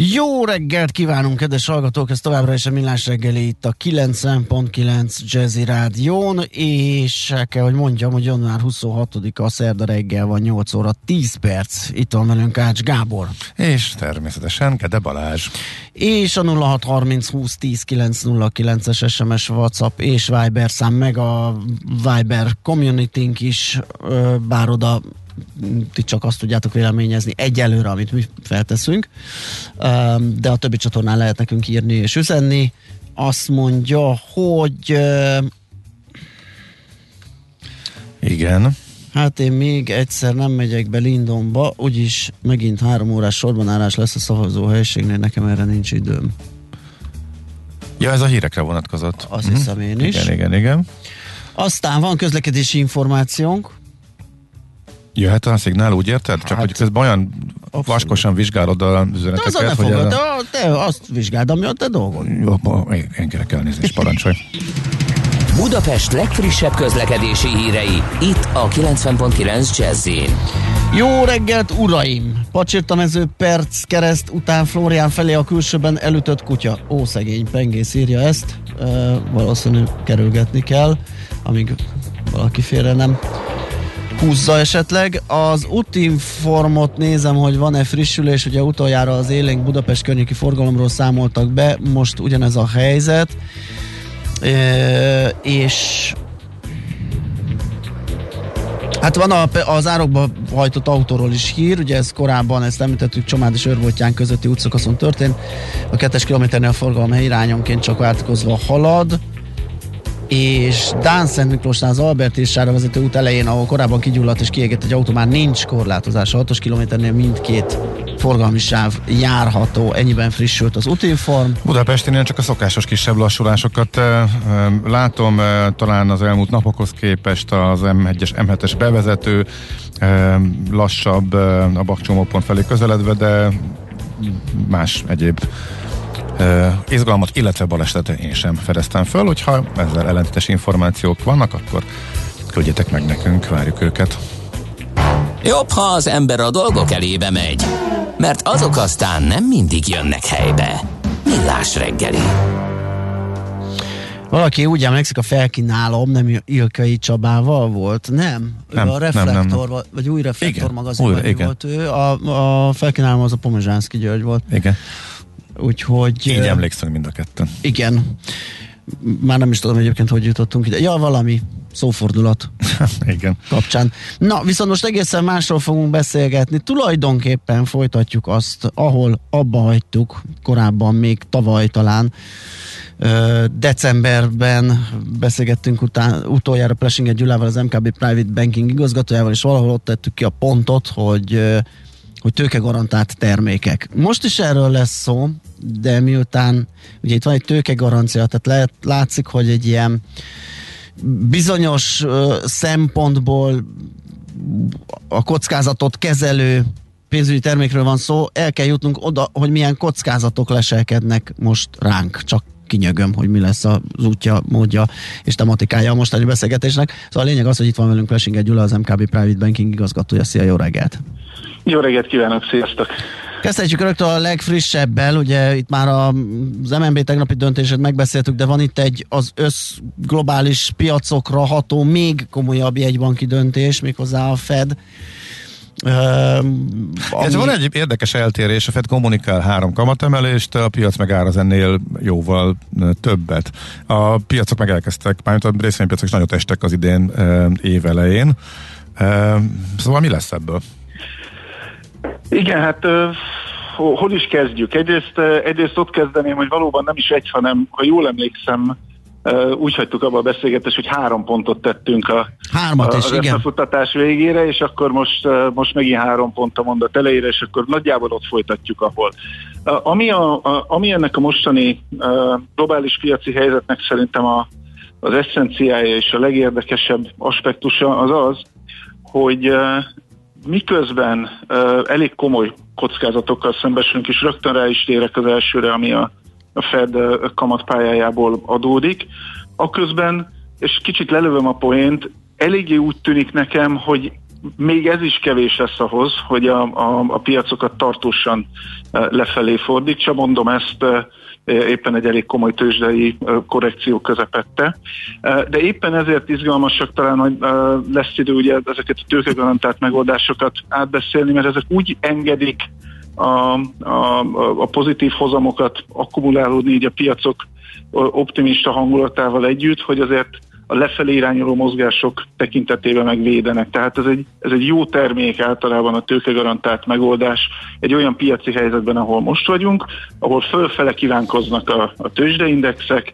Jó reggelt kívánunk, kedves hallgatók! Ez továbbra is a Millás reggeli itt a 90.9 Jazzy Rádión, és el kell, hogy mondjam, hogy január 26-a a szerda reggel van 8 óra 10 perc. Itt van velünk Ács Gábor. És természetesen Kede Balázs. És a 0630 20 10 909-es SMS, WhatsApp és Viber szám, meg a Viber community is, bár oda ti csak azt tudjátok véleményezni egyelőre, amit mi felteszünk, de a többi csatornán lehet nekünk írni és üzenni. Azt mondja, hogy igen. Hát én még egyszer nem megyek be Lindonba, úgyis megint három órás sorbanállás lesz a szavazó helységnél, nekem erre nincs időm. Ja, ez a hírekre vonatkozott. Azt uh-huh. hiszem én is. Igen, igen, igen. Aztán van közlekedési információnk. Jöhet a szignál, úgy érted? Csak hát, hogy közben olyan abszolút. vaskosan vizsgálod a üzeneteket, de hogy... A... De, te azt vizsgáld, ami a te dolgod. Jó, én kérek elnézést, parancsolj. Budapest legfrissebb közlekedési hírei, itt a 90.9 jazz Jó reggelt, uraim! Pacsirtamező perc kereszt után Florián felé a külsőben elütött kutya. Ó, szegény, pengész írja ezt. E, valószínű kerülgetni kell, amíg valaki félre nem húzza esetleg. Az útinformot nézem, hogy van-e frissülés, ugye utoljára az élénk Budapest környéki forgalomról számoltak be, most ugyanez a helyzet, e, és Hát van a, az árokba hajtott autóról is hír, ugye ez korábban, ezt említettük, Csomád és Örvoltyán közötti útszakaszon történt. A kettes kilométernél a forgalom irányonként csak változva halad és Dán Szent Miklósnál az Albert és Sára vezető út elején, ahol korábban kigyulladt és kiégett egy autó, már nincs korlátozás. A 6 kilométernél mindkét forgalmi sáv járható, ennyiben frissült az útinform. Budapesten csak a szokásos kisebb lassulásokat látom, talán az elmúlt napokhoz képest az M1-es, M7-es bevezető lassabb a Bakcsomópont felé közeledve, de más egyéb uh, izgalmat, illetve balesetet én sem fedeztem föl, hogyha ezzel ellentétes információk vannak, akkor küldjetek meg nekünk, várjuk őket. Jobb, ha az ember a dolgok elébe megy, mert azok aztán nem mindig jönnek helybe. Millás reggeli. Valaki úgy emlékszik, a felkínálom, nem Ilkai Csabával volt? Nem. nem a Reflektor, nem, nem. vagy új Reflektor magazinban volt ő. A, a felkínálom az a Pomezsánszki György volt. Igen. Úgyhogy... Így emlékszem mind a ketten. Igen. Már nem is tudom egyébként, hogy jutottunk ide. Ja, valami szófordulat Igen. kapcsán. Na, viszont most egészen másról fogunk beszélgetni. Tulajdonképpen folytatjuk azt, ahol abba hagytuk korábban, még tavaly talán, decemberben beszélgettünk után, utoljára Plesinger Gyulával, az MKB Private Banking igazgatójával, és valahol ott tettük ki a pontot, hogy hogy tőke garantált termékek. Most is erről lesz szó, de miután ugye itt van egy tőke garancia, tehát lehet, látszik, hogy egy ilyen bizonyos uh, szempontból a kockázatot kezelő pénzügyi termékről van szó, el kell jutnunk oda, hogy milyen kockázatok leselkednek most ránk. Csak kinyögöm, hogy mi lesz az útja, módja és tematikája a mostani beszélgetésnek. Szóval a lényeg az, hogy itt van velünk Plesinger Gyula, az MKB Private Banking igazgatója. Szia, jó reggelt! Jó reggelt kívánok, sziasztok! Kezdhetjük rögtön a legfrissebbel, ugye itt már az MNB tegnapi döntését megbeszéltük, de van itt egy az össz globális piacokra ható még komolyabb jegybanki döntés, méghozzá a Fed. Uh, ami... Ez van egy érdekes eltérés, a Fed kommunikál három kamatemelést, a piac meg áraz ennél jóval többet. A piacok meg elkezdtek, mármint a részvénypiacok is nagyot estek az idén uh, évelején. Uh, szóval mi lesz ebből? Igen, hát uh, hol is kezdjük? Egyrészt, uh, egyrészt ott kezdeném, hogy valóban nem is egy, hanem, ha jól emlékszem, úgy hagytuk abba a beszélgetést, hogy három pontot tettünk a, Hármat is, az igen. összefutatás végére, és akkor most, most megint három pont a mondat elejére, és akkor nagyjából ott folytatjuk, ahol. Ami, a, a, ami ennek a mostani a globális piaci helyzetnek szerintem a, az eszenciája és a legérdekesebb aspektusa az az, hogy miközben elég komoly kockázatokkal szembesülünk, és rögtön rá is térek az elsőre, ami a, a Fed kamatpályájából adódik, aközben, és kicsit lelövöm a poént, eléggé úgy tűnik nekem, hogy még ez is kevés lesz ahhoz, hogy a, a, a piacokat tartósan lefelé fordítsa. Mondom ezt éppen egy elég komoly tőzsdei korrekció közepette. De éppen ezért izgalmasak talán, hogy lesz idő ugye ezeket a tőkegarantált megoldásokat átbeszélni, mert ezek úgy engedik a, a, a pozitív hozamokat akkumulálódni így a piacok optimista hangulatával együtt, hogy azért a lefelé irányuló mozgások tekintetében megvédenek. Tehát ez egy, ez egy jó termék általában a tőkegarantált megoldás egy olyan piaci helyzetben, ahol most vagyunk, ahol fölfele kívánkoznak a, a tőzsdeindexek,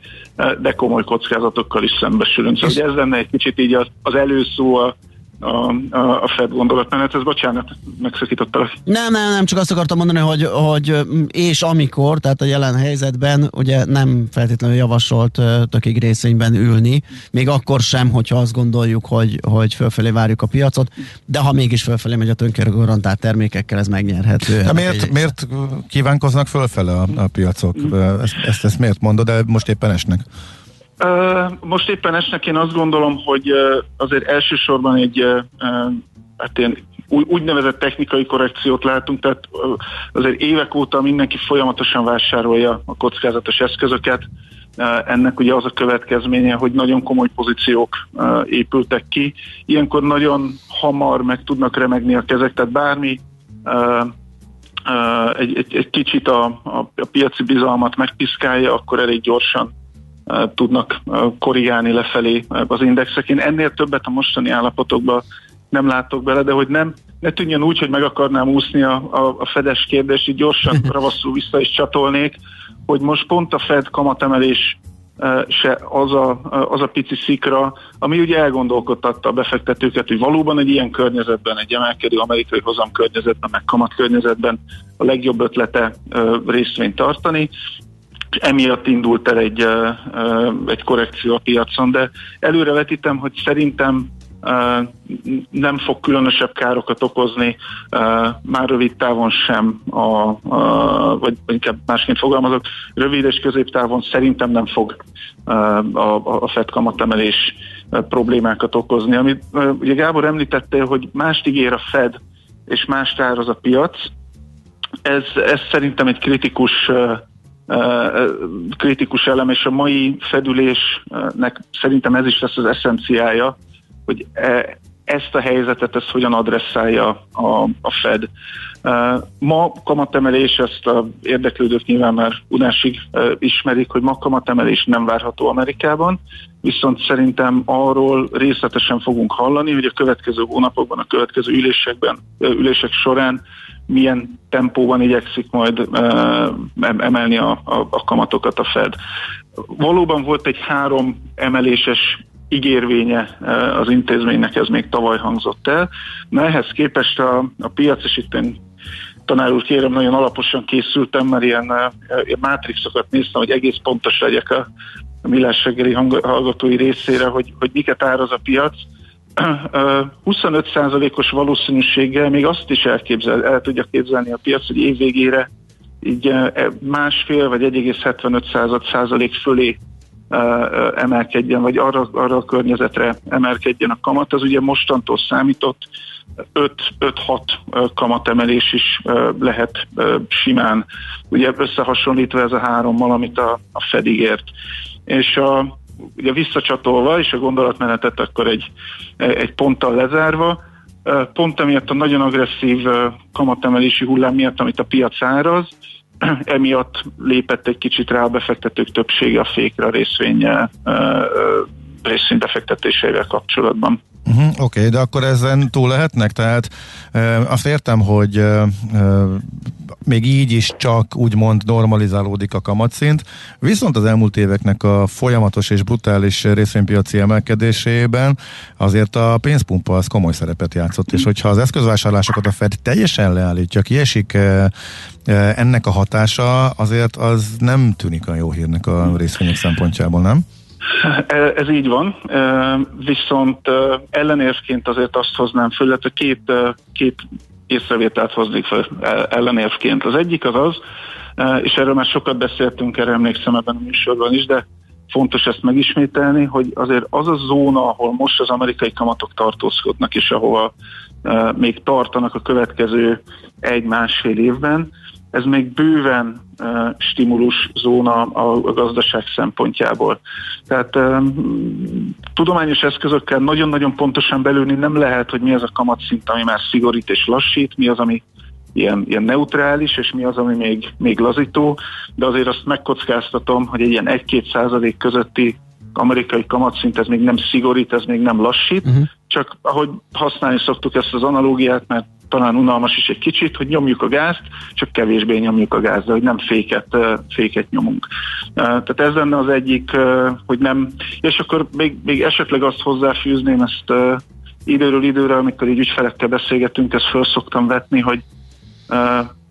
de komoly kockázatokkal is szembesülünk. Szóval ez lenne egy kicsit így az, az előszó a, a, a, a Fed gondolatmenet. Ez bocsánat, megszakítottalak. Nem, nem, nem, csak azt akartam mondani, hogy, hogy és amikor, tehát a jelen helyzetben ugye nem feltétlenül javasolt tökig részvényben ülni, még akkor sem, hogyha azt gondoljuk, hogy, hogy fölfelé várjuk a piacot, de ha mégis fölfelé megy a tönker garantált termékekkel, ez megnyerhető. De miért, miért kívánkoznak fölfele a, a piacok? Ezt, ezt, ezt miért mondod, de most éppen esnek? Most éppen esnek én azt gondolom, hogy azért elsősorban egy hát ilyen úgynevezett technikai korrekciót látunk, tehát azért évek óta mindenki folyamatosan vásárolja a kockázatos eszközöket. Ennek ugye az a következménye, hogy nagyon komoly pozíciók épültek ki. Ilyenkor nagyon hamar meg tudnak remegni a kezek, tehát bármi egy, egy, egy kicsit a, a, piaci bizalmat megpiszkálja, akkor elég gyorsan tudnak korrigálni lefelé az indexek. Én ennél többet a mostani állapotokban nem látok bele, de hogy nem, ne tűnjön úgy, hogy meg akarnám úszni a, a, a fedes kérdést, így gyorsan ravaszul vissza is csatolnék, hogy most pont a Fed kamatemelés se az a, az a pici szikra, ami ugye elgondolkodtatta a befektetőket, hogy valóban egy ilyen környezetben, egy emelkedő amerikai hozam környezetben, meg kamat környezetben a legjobb ötlete részvényt tartani, emiatt indult el egy, egy korrekció a piacon, de előrevetítem, hogy szerintem nem fog különösebb károkat okozni, már rövid távon sem, a, a, vagy inkább másként fogalmazok, rövid és középtávon szerintem nem fog a, a FED kamatemelés problémákat okozni. Amit ugye Gábor említette, hogy mást ígér a Fed, és más áraz a piac, ez, ez szerintem egy kritikus kritikus elem, és a mai fedülésnek szerintem ez is lesz az eszenciája, hogy e, ezt a helyzetet, ezt hogyan adresszálja a, a Fed. Ma kamatemelés, ezt a érdeklődők nyilván már unásig ismerik, hogy ma kamatemelés nem várható Amerikában, viszont szerintem arról részletesen fogunk hallani, hogy a következő hónapokban, a következő ülésekben, ülések során milyen tempóban igyekszik majd emelni a, a, a kamatokat a Fed. Valóban volt egy három emeléses ígérvénye az intézménynek, ez még tavaly hangzott el. Na ehhez képest a, a piac, és itt én tanár úr kérem, nagyon alaposan készültem, mert ilyen, ilyen mátrixokat néztem, hogy egész pontos legyek a, a millás reggeli hallgatói részére, hogy, hogy miket áraz a piac. 25%-os valószínűséggel még azt is elképzel, el tudja képzelni a piac, hogy évvégére így másfél vagy 1,75 százalék fölé emelkedjen, vagy arra, arra a környezetre emelkedjen a kamat. Az ugye mostantól számított 5-6 kamatemelés is lehet simán, ugye összehasonlítva ez a hárommal, amit a, a Fed ígért. És a, ugye visszacsatolva, és a gondolatmenetet akkor egy, egy ponttal lezárva, pont emiatt a nagyon agresszív kamatemelési hullám miatt, amit a piac áraz, emiatt lépett egy kicsit rá a befektetők többsége a fékre a részvény részvénybefektetéseivel kapcsolatban. Uh-huh, Oké, okay, de akkor ezen túl lehetnek? Tehát e, azt értem, hogy e, még így is csak úgymond normalizálódik a kamatszint, viszont az elmúlt éveknek a folyamatos és brutális részvénypiaci emelkedésében azért a pénzpumpa az komoly szerepet játszott, és hogyha az eszközvásárlásokat a Fed teljesen leállítja, kiesik ennek a hatása, azért az nem tűnik a jó hírnek a részvények szempontjából, nem? Ez így van, viszont ellenérvként azért azt hoznám föl, illetve két, két észrevételt hoznék fel ellenérvként. Az egyik az az, és erről már sokat beszéltünk, erre emlékszem ebben a műsorban is, de fontos ezt megismételni, hogy azért az a zóna, ahol most az amerikai kamatok tartózkodnak, és ahova még tartanak a következő egy-másfél évben, ez még bőven uh, stimulus zóna a, a gazdaság szempontjából. Tehát um, tudományos eszközökkel nagyon-nagyon pontosan belülni nem lehet, hogy mi az a kamatszint, ami már szigorít és lassít, mi az, ami ilyen, ilyen neutrális, és mi az, ami még, még lazító, de azért azt megkockáztatom, hogy egy ilyen 1-2 százalék közötti amerikai kamatszint, ez még nem szigorít, ez még nem lassít, uh-huh. csak ahogy használni szoktuk ezt az analógiát, mert talán unalmas is egy kicsit, hogy nyomjuk a gázt, csak kevésbé nyomjuk a gázt, hogy nem féket, féket nyomunk. Tehát ez lenne az egyik, hogy nem, és akkor még, még esetleg azt hozzáfűzném ezt időről időre, amikor így ügyfelekkel beszélgetünk, ezt föl szoktam vetni, hogy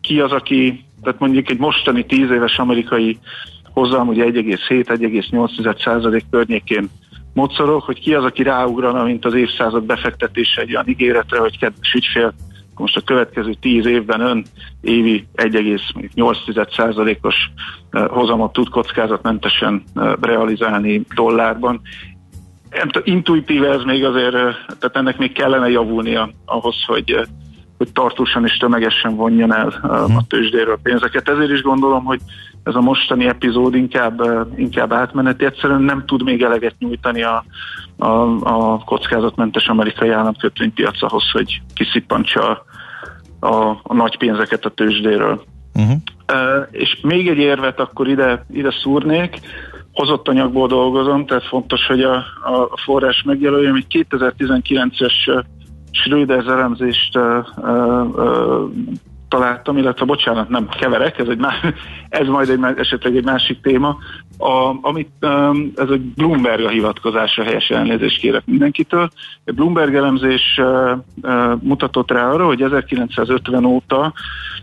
ki az, aki, tehát mondjuk egy mostani 10 éves amerikai hozzám ugye 1,7-1,8 környékén mocorog, hogy ki az, aki ráugrana, mint az évszázad befektetése egy olyan ígéretre, hogy kedves ügyfél, most a következő 10 évben ön évi 1,8%-os hozamot tud kockázatmentesen realizálni dollárban. Intuitíve ez még azért, tehát ennek még kellene javulnia ahhoz, hogy, hogy tartósan és tömegesen vonjon el a mhm. tőzsdéről pénzeket. Ezért is gondolom, hogy ez a mostani epizód inkább, inkább átmeneti, egyszerűen nem tud még eleget nyújtani a, a, a kockázatmentes amerikai államkötvénypiac ahhoz, hogy kiszippantsa a, a, a nagy pénzeket a tőzsdéről. Uh-huh. Uh, és még egy érvet akkor ide, ide szúrnék, hozott anyagból dolgozom, tehát fontos, hogy a, a forrás megjelöljem, egy 2019-es Schröder elemzést uh, uh, találtam, illetve bocsánat, nem keverek, ez, egy más, ez majd egy, esetleg egy másik téma. A, amit, um, ez egy Bloomberg a hivatkozása, helyes elnézést kérek mindenkitől. A Bloomberg elemzés uh, uh, mutatott rá arra, hogy 1950 óta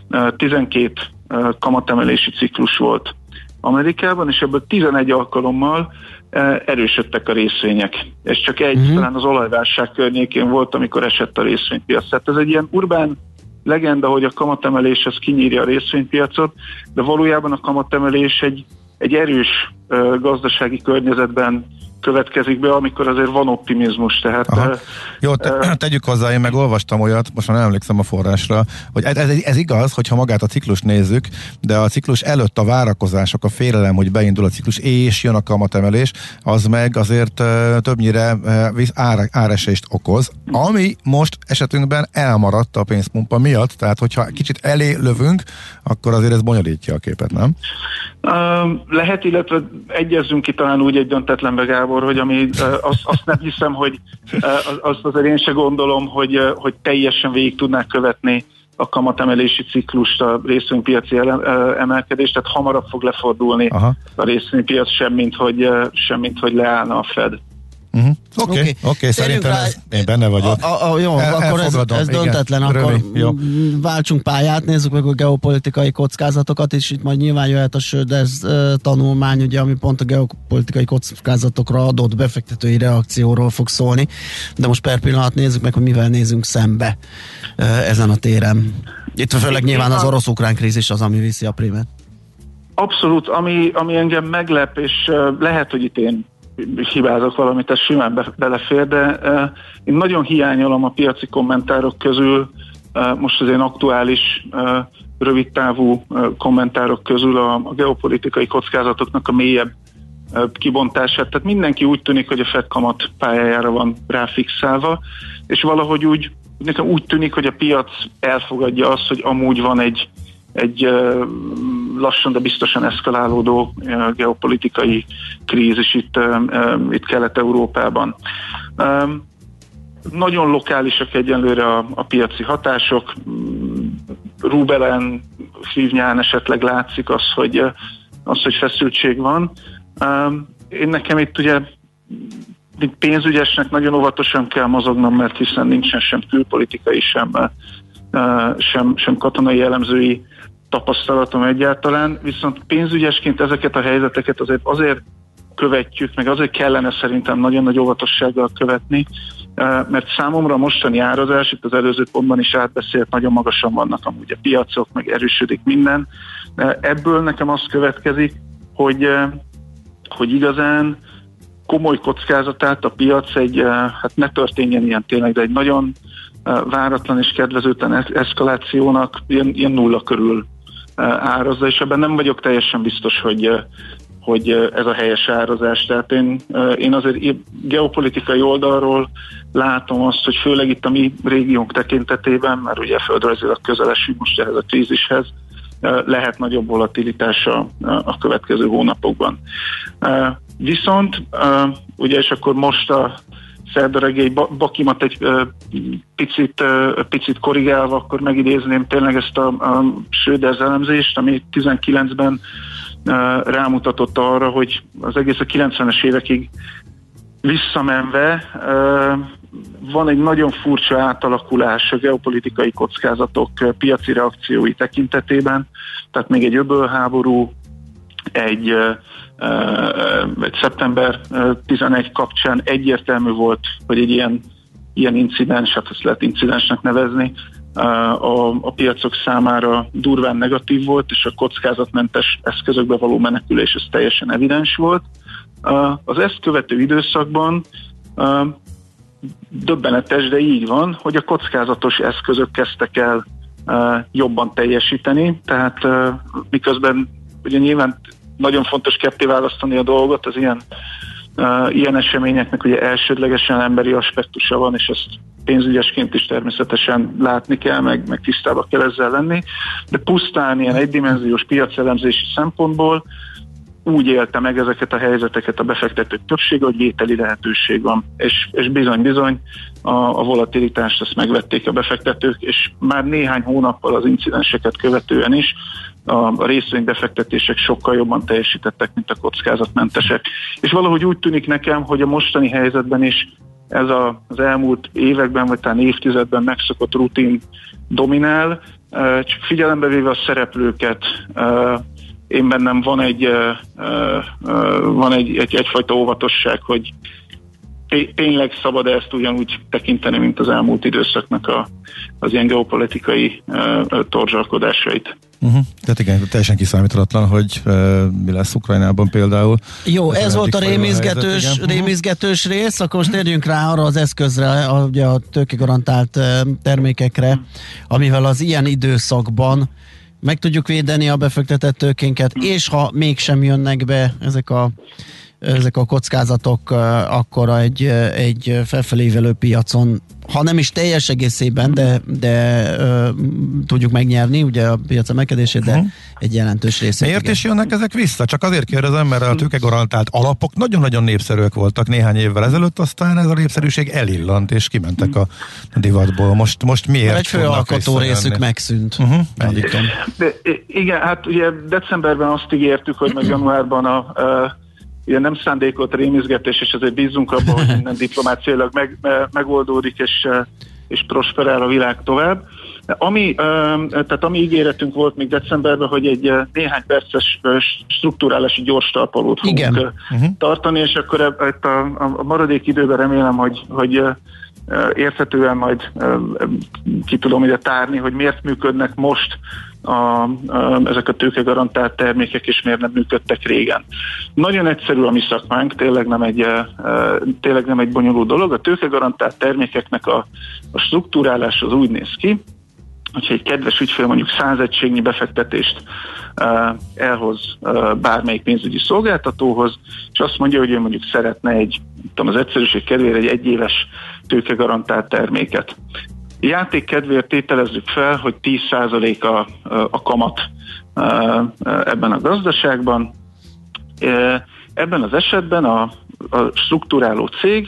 uh, 12 uh, kamatemelési ciklus volt Amerikában, és ebből 11 alkalommal uh, erősödtek a részvények. Ez csak egy, mm-hmm. talán az olajválság környékén volt, amikor esett a részvénypiac. Tehát ez egy ilyen urbán legenda, hogy a kamatemelés az kinyírja a részvénypiacot, de valójában a kamatemelés egy, egy erős gazdasági környezetben következik be, amikor azért van optimizmus. Tehát, Aha. Jó, te, uh, tegyük hozzá, én meg olvastam olyat, most már nem emlékszem a forrásra, hogy ez, ez, ez igaz, hogyha magát a ciklus nézzük, de a ciklus előtt a várakozások, a félelem, hogy beindul a ciklus, és jön a kamatemelés, az meg azért uh, többnyire uh, ár, áresést okoz, ami most esetünkben elmaradt a pénzpumpa miatt, tehát hogyha kicsit elé lövünk, akkor azért ez bonyolítja a képet, nem? Uh, lehet, illetve egyezzünk ki talán úgy egy döntetlenbe, Gábor, hogy ami, azt, azt nem hiszem, hogy azt azért én se gondolom, hogy, hogy teljesen végig tudnák követni a kamatemelési ciklust, a részvénypiaci emelkedést, tehát hamarabb fog lefordulni Aha. a részvénypiac, semmint hogy, semmint hogy leállna a Fed. Oké, uh-huh. oké, okay, okay. okay, szerintem ez, én benne vagyok. A, a, jó, El, akkor ez, ez döntetlen, Igen, akkor jó. váltsunk pályát, nézzük meg a geopolitikai kockázatokat, és itt majd nyilván jöhet a Söders tanulmány, ugye, ami pont a geopolitikai kockázatokra adott befektetői reakcióról fog szólni, de most per pillanat nézzük meg, hogy mivel nézünk szembe ezen a téren. Itt főleg nyilván az orosz-ukrán krízis az, ami viszi a primet. Abszolút, ami, ami engem meglep, és lehet, hogy itt én hibázok valamit, ez simán be, belefér, de uh, én nagyon hiányolom a piaci kommentárok közül uh, most az én aktuális uh, rövidtávú uh, kommentárok közül a, a geopolitikai kockázatoknak a mélyebb uh, kibontását. Tehát mindenki úgy tűnik, hogy a Fed kamat pályájára van ráfixálva, és valahogy úgy, nekem úgy tűnik, hogy a piac elfogadja azt, hogy amúgy van egy egy lassan, de biztosan eszkalálódó geopolitikai krízis itt, itt Kelet-Európában. Nagyon lokálisak egyenlőre a, a piaci hatások, rubelen szívnyán esetleg látszik az, hogy, az, hogy feszültség van. Én nekem itt ugye pénzügyesnek nagyon óvatosan kell mozognom, mert hiszen nincsen sem külpolitikai, sem, sem, sem katonai jellemzői tapasztalatom egyáltalán, viszont pénzügyesként ezeket a helyzeteket azért azért követjük, meg azért kellene szerintem nagyon nagy óvatossággal követni, mert számomra a mostani árazás, itt az előző pontban is átbeszélt, nagyon magasan vannak amúgy a piacok, meg erősödik minden. Ebből nekem azt következik, hogy, hogy igazán komoly kockázatát a piac egy, hát ne történjen ilyen tényleg, de egy nagyon váratlan és kedvezőtlen eszkalációnak ilyen, ilyen nulla körül árazza, és ebben nem vagyok teljesen biztos, hogy, hogy ez a helyes árazás. Tehát én, én azért geopolitikai oldalról látom azt, hogy főleg itt a mi régiónk tekintetében, mert ugye földrajzilag közelesünk most ehhez a krízishez, lehet nagyobb volatilitása a következő hónapokban. Viszont, ugye, és akkor most a szerdaregély bakimat egy picit, picit korrigálva, akkor megidézném tényleg ezt a, a Söder elemzést, ami 19-ben rámutatott arra, hogy az egész a 90-es évekig visszamenve van egy nagyon furcsa átalakulás a geopolitikai kockázatok piaci reakciói tekintetében, tehát még egy öbölháború, egy, egy szeptember 11 kapcsán egyértelmű volt, hogy egy ilyen, ilyen incidens, hát ezt lehet incidensnek nevezni, a, a piacok számára durván negatív volt, és a kockázatmentes eszközökbe való menekülés ez teljesen evidens volt. Az ezt követő időszakban döbbenetes, de így van, hogy a kockázatos eszközök kezdtek el jobban teljesíteni, tehát miközben ugye nyilván nagyon fontos ketté választani a dolgot, az ilyen, ilyen eseményeknek ugye elsődlegesen emberi aspektusa van, és ezt pénzügyesként is természetesen látni kell, meg, meg tisztába kell ezzel lenni, de pusztán ilyen egydimenziós piacelemzési szempontból úgy élte meg ezeket a helyzeteket a befektetők többsége, hogy vételi lehetőség van. És, és bizony-bizony a, a volatilitást ezt megvették a befektetők, és már néhány hónappal az incidenseket követően is a részvénybefektetések sokkal jobban teljesítettek, mint a kockázatmentesek. És valahogy úgy tűnik nekem, hogy a mostani helyzetben is ez a, az elmúlt években, vagy talán évtizedben megszokott rutin dominál, csak figyelembe véve a szereplőket, én bennem van egy, van egy, egy egyfajta óvatosság, hogy tényleg szabad ezt ugyanúgy tekinteni, mint az elmúlt időszaknak a, az ilyen geopolitikai torzsalkodásait. Uh-huh. Tehát igen, teljesen kiszámíthatatlan, hogy uh, mi lesz Ukrajnában például. Jó, ez, ez volt a rémizgetős, helyzet, rémizgetős rész, akkor most térjünk rá arra az eszközre, a, ugye a tőkegarantált termékekre, amivel az ilyen időszakban meg tudjuk védeni a befektetett tőkénket, és ha mégsem jönnek be ezek a ezek a kockázatok akkor egy, egy felfelévelő piacon, ha nem is teljes egészében, de, de ö, tudjuk megnyerni ugye a piac emelkedését, de uh-huh. egy jelentős részét. Miért igen. is jönnek ezek vissza? Csak azért kérdezem, mert a tőkegarantált alapok nagyon-nagyon népszerűek voltak néhány évvel ezelőtt, aztán ez a népszerűség elillant, és kimentek a divatból. Most, most miért? Egy fő alkotó részük megszűnt. Uh-huh. De, igen, hát ugye decemberben azt ígértük, hogy meg januárban a, a ugye nem szándékolt rémizgetés, és ezért bízunk abban, hogy minden diplomáciailag meg, megoldódik, és, és prosperál a világ tovább. Ami, tehát ami ígéretünk volt még decemberben, hogy egy néhány perces struktúrálási gyors talpalót fogunk Igen. Uh-huh. tartani, és akkor a, a, a maradék időben remélem, hogy, hogy érthetően majd ki tudom ide tárni, hogy miért működnek most a, a, ezek a tőkegarantált termékek, és miért nem működtek régen. Nagyon egyszerű a mi szakmánk, tényleg nem egy, tényleg nem egy bonyolult dolog. A tőkegarantált termékeknek a, a struktúrálás az úgy néz ki, hogyha egy kedves ügyfél mondjuk 100 egységnyi befektetést uh, elhoz uh, bármelyik pénzügyi szolgáltatóhoz, és azt mondja, hogy ő mondjuk szeretne egy, tudom, az egyszerűség kedvére egy egyéves tőkegarantált terméket. Játék kedvéért tételezzük fel, hogy 10% a, a kamat ebben a gazdaságban. Ebben az esetben a, a struktúráló cég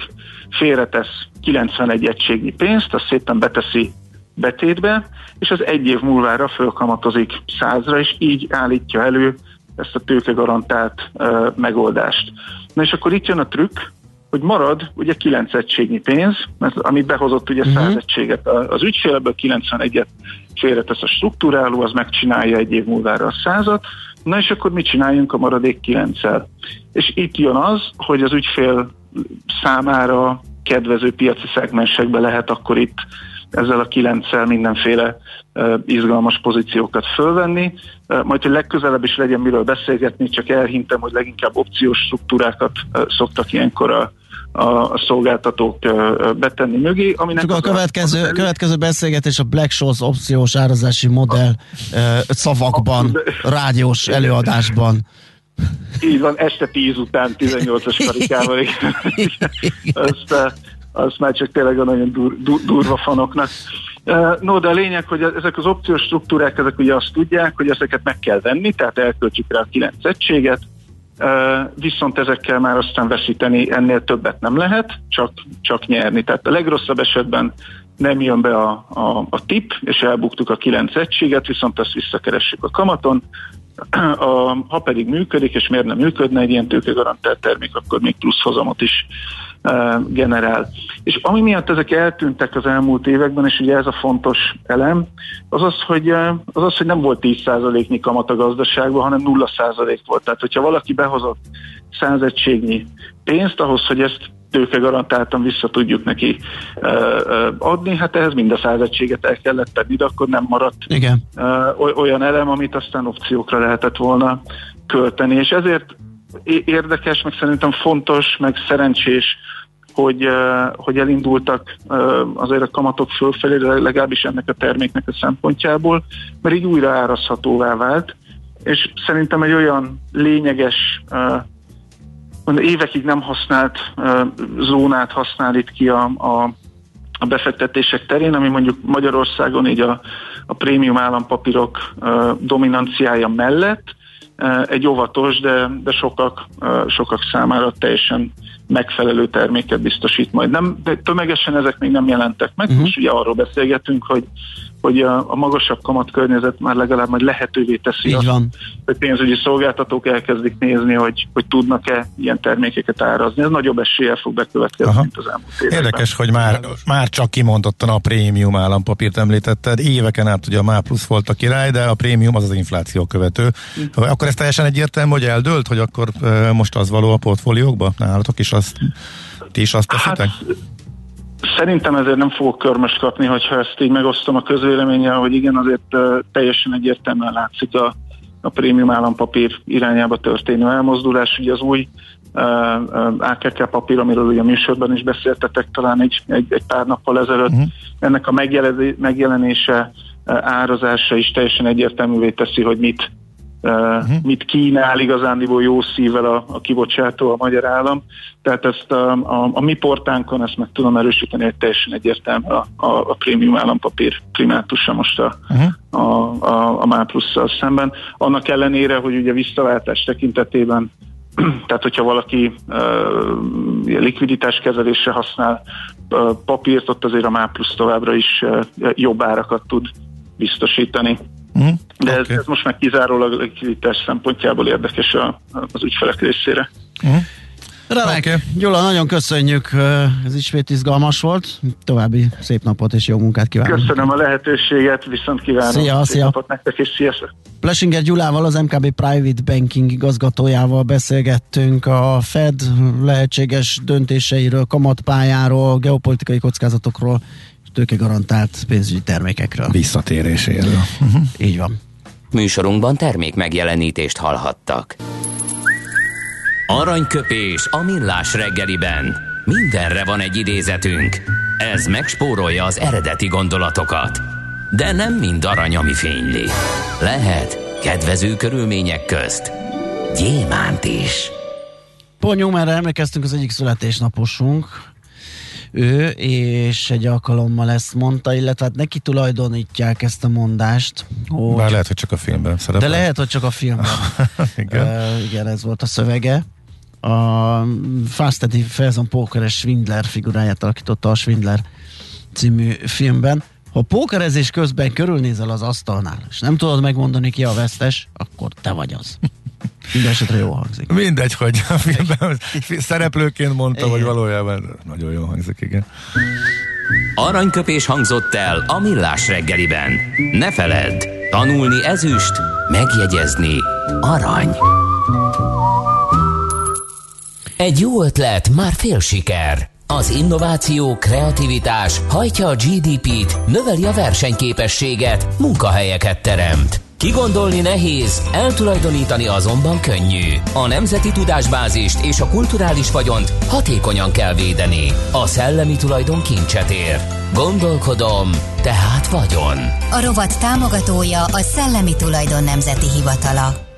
félretesz 91 egységnyi pénzt, azt szépen beteszi betétbe, és az egy év múlvára fölkamatozik százra, és így állítja elő ezt a tőkegarantált uh, megoldást. Na és akkor itt jön a trükk, hogy marad ugye 9 egységnyi pénz, mert amit behozott ugye 100 uh-huh. egységet az ügyfél, ebből 91-et félretesz a struktúráló, az megcsinálja egy év múlvára a százat, na és akkor mit csináljunk a maradék 9 És itt jön az, hogy az ügyfél számára kedvező piaci szegmensekbe lehet akkor itt ezzel a kilencsel mindenféle uh, izgalmas pozíciókat fölvenni. Uh, majd, hogy legközelebb is legyen miről beszélgetni, csak elhintem, hogy leginkább opciós struktúrákat uh, szoktak ilyenkor a, a, szolgáltatók betenni mögé. Aminek Csak a következő, a következő beszélgetés a Black Shows opciós árazási modell szavakban, rádiós előadásban. Így van, este 10 után 18-as karikával. azt, azt már csak tényleg a nagyon dur, dur, durva fanoknak. No, de a lényeg, hogy ezek az opciós struktúrák, ezek ugye azt tudják, hogy ezeket meg kell venni, tehát elköltjük rá a 9 egységet, viszont ezekkel már aztán veszíteni ennél többet nem lehet, csak, csak nyerni. Tehát a legrosszabb esetben nem jön be a, a, a tip, és elbuktuk a 9 egységet, viszont ezt visszakeressük a kamaton. A, ha pedig működik, és miért nem működne egy ilyen tőkegarantált termék, akkor még plusz hozamot is generál. És ami miatt ezek eltűntek az elmúlt években, és ugye ez a fontos elem, az az, hogy, az, az, hogy nem volt 10%-nyi kamat a gazdaságban, hanem 0% volt. Tehát, hogyha valaki behozott 100 egységnyi pénzt ahhoz, hogy ezt tőke garantáltan vissza tudjuk neki adni, hát ehhez mind a százegységet el kellett tenni, de akkor nem maradt Igen. Olyan elem, amit aztán opciókra lehetett volna költeni, és ezért érdekes, meg szerintem fontos, meg szerencsés, hogy, hogy elindultak azért a kamatok fölfelé, legalábbis ennek a terméknek a szempontjából, mert így újra árazhatóvá vált, és szerintem egy olyan lényeges, évekig nem használt zónát használ itt ki a, a, a befektetések terén, ami mondjuk Magyarországon így a, a prémium állampapírok dominanciája mellett egy óvatos, de, de sokak, sokak számára teljesen megfelelő terméket biztosít majd. Nem, de tömegesen ezek még nem jelentek meg. Uh-huh. Most ugye arról beszélgetünk, hogy hogy a, a magasabb kamatkörnyezet már legalább majd lehetővé teszi Így azt, van. hogy pénzügyi szolgáltatók elkezdik nézni, hogy, hogy tudnak-e ilyen termékeket árazni. Ez nagyobb eséllyel fog bekövetkezni, Aha. mint az elmúlt években. Érdekes, hogy már, már csak kimondottan a prémium állampapírt említetted. Éveken át ugye a MÁ plusz volt a király, de a prémium az az infláció követő. Mm. Akkor ez teljesen egyértelmű, hogy eldőlt, hogy akkor most az való a portfóliókba? Nálatok is azt, ti is azt teszitek? Hát, Szerintem ezért nem fogok körmöst kapni, hogyha ezt így megosztom a közvéleménnyel, hogy igen, azért teljesen egyértelműen látszik a, a prémium állampapír irányába történő elmozdulás. Ugye az új AKK papír, amiről ugye a műsorban is beszéltetek talán egy, egy, egy pár nappal ezelőtt, uh-huh. ennek a megjelenése, árazása is teljesen egyértelművé teszi, hogy mit uh-huh. mit kínál igazándiból jó szívvel a, a kibocsátó, a magyar állam. Tehát ezt a, a, a mi portánkon ezt meg tudom erősíteni, hogy teljesen egyértelmű a, a, a prémium állampapír primátusa most a, uh-huh. a, a, a MÁ plusszal szemben. Annak ellenére, hogy ugye visszaváltás tekintetében tehát, hogyha valaki uh, likviditás kezelésre használ uh, papírt, ott azért a MÁ plusz továbbra is uh, jobb árakat tud biztosítani. Mm, De okay. ez, ez most már kizárólag a likviditás szempontjából érdekes a, az ügyfelek részére. Mm. Remek, okay. Gyula, nagyon köszönjük, ez ismét izgalmas volt. További szép napot és jó munkát kívánok. Köszönöm a lehetőséget, viszont kívánok. Szia, szép szia. napot nektek, és sziasztok. Plesinger Gyulával, az MKB Private Banking igazgatójával beszélgettünk a Fed lehetséges döntéseiről, kamatpályáról, geopolitikai kockázatokról tőke garantált pénzügyi termékekről. Visszatéréséről. Uh-huh. Így van. Műsorunkban termék megjelenítést hallhattak. Aranyköpés a millás reggeliben. Mindenre van egy idézetünk. Ez megspórolja az eredeti gondolatokat. De nem mind arany, ami fényli. Lehet kedvező körülmények közt gyémánt is. Ponyó, mert emlékeztünk az egyik születésnaposunk, ő, és egy alkalommal ezt mondta, illetve hát neki tulajdonítják ezt a mondást. Hogy, Bár lehet, hogy csak a filmben szerepel. De lehet, hogy csak a filmben. igen. Uh, igen, ez volt a szövege. A Fast Eddie Felson Pókeres Swindler figuráját alakította a Swindler című filmben, Ha pókerezés közben körülnézel az asztalnál, és nem tudod megmondani ki a vesztes, akkor te vagy az. Mindenesetre jó hangzik. Mindegy, hogy a filmben szereplőként mondta, hogy valójában nagyon jó hangzik, igen. Aranyköpés hangzott el a millás reggeliben. Ne feledd, tanulni ezüst, megjegyezni arany. Egy jó ötlet, már fél siker. Az innováció, kreativitás hajtja a GDP-t, növeli a versenyképességet, munkahelyeket teremt. Kigondolni nehéz, eltulajdonítani azonban könnyű. A nemzeti tudásbázist és a kulturális vagyont hatékonyan kell védeni. A szellemi tulajdon kincset ér. Gondolkodom, tehát vagyon. A rovat támogatója a Szellemi Tulajdon Nemzeti Hivatala.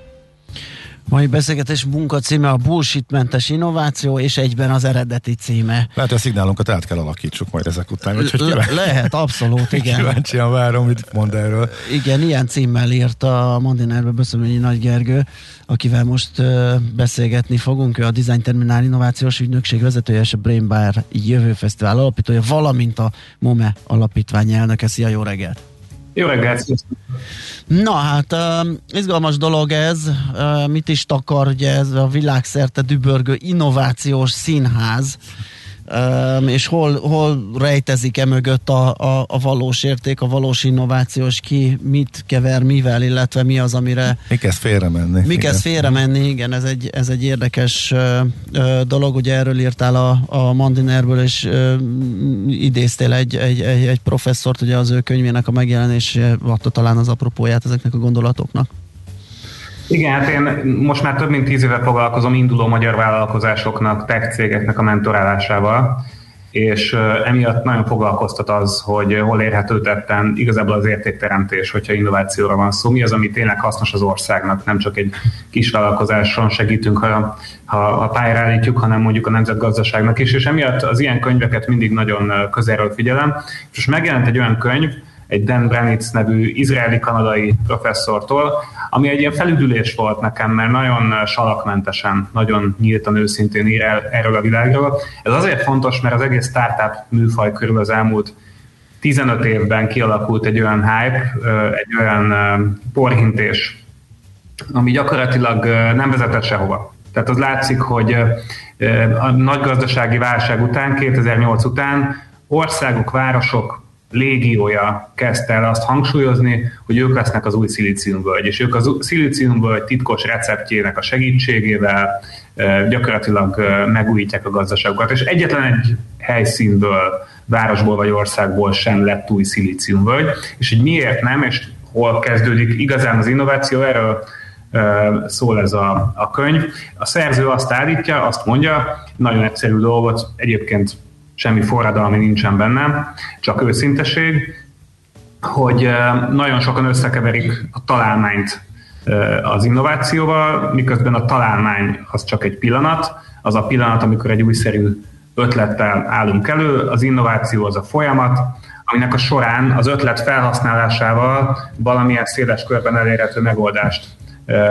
Mai beszélgetés munka címe a bullshitmentes innováció, és egyben az eredeti címe. Lehet, a szignálunkat át kell alakítsuk majd ezek után. Úgyhogy Le- lehet, abszolút, igen. Kíváncsian várom, mit mond erről. Igen, ilyen címmel írt a Mandinerbe Böszöményi Nagy Gergő, akivel most uh, beszélgetni fogunk. Ő a Design Terminál Innovációs Ügynökség vezetője és a Brain Bar Jövő Fesztivál alapítója, valamint a MOME alapítvány elnöke. Szia, jó reggelt! Jó reggelt! Na hát, uh, izgalmas dolog ez, uh, mit is takar ez a világszerte dübörgő innovációs színház, um, és hol, hol rejtezik e mögött a, a, a valós érték, a valós innovációs ki, mit kever mivel, illetve mi az, amire... Mi kezd félre menni. Mi kezd félre menni, igen, ez egy, ez egy érdekes dolog, ugye erről írtál a, a Mandinerből, és idéztél egy, egy, egy, egy professzort, ugye az ő könyvének a megjelenés adta talán az apropóját ezeknek a gondolatoknak. Igen, hát én most már több mint tíz éve foglalkozom induló magyar vállalkozásoknak, tech cégeknek a mentorálásával, és emiatt nagyon foglalkoztat az, hogy hol érhető tetten igazából az értékteremtés, hogyha innovációra van szó, mi az, ami tényleg hasznos az országnak, nem csak egy kis vállalkozáson segítünk, ha, ha, ha pályára állítjuk, hanem mondjuk a nemzetgazdaságnak is, és emiatt az ilyen könyveket mindig nagyon közelről figyelem, és megjelent egy olyan könyv, egy Dan Branitz nevű izraeli-kanadai professzortól, ami egy ilyen felüdülés volt nekem, mert nagyon salakmentesen, nagyon nyíltan őszintén ír el erről a világról. Ez azért fontos, mert az egész startup műfaj körül az elmúlt 15 évben kialakult egy olyan hype, egy olyan porhintés, ami gyakorlatilag nem vezetett sehova. Tehát az látszik, hogy a nagy gazdasági válság után, 2008 után országok, városok légiója kezdte el azt hangsúlyozni, hogy ők lesznek az új szilíciumvölgy, és ők az szilíciumvölgy titkos receptjének a segítségével gyakorlatilag megújítják a gazdaságokat, és egyetlen egy helyszínből, városból vagy országból sem lett új szilíciumvölgy, és hogy miért nem, és hol kezdődik igazán az innováció, erről szól ez a, a könyv. A szerző azt állítja, azt mondja, nagyon egyszerű dolgot, egyébként semmi forradalmi nincsen benne, csak őszinteség, hogy nagyon sokan összekeverik a találmányt az innovációval, miközben a találmány az csak egy pillanat, az a pillanat, amikor egy újszerű ötlettel állunk elő, az innováció az a folyamat, aminek a során az ötlet felhasználásával valamilyen széles körben elérhető megoldást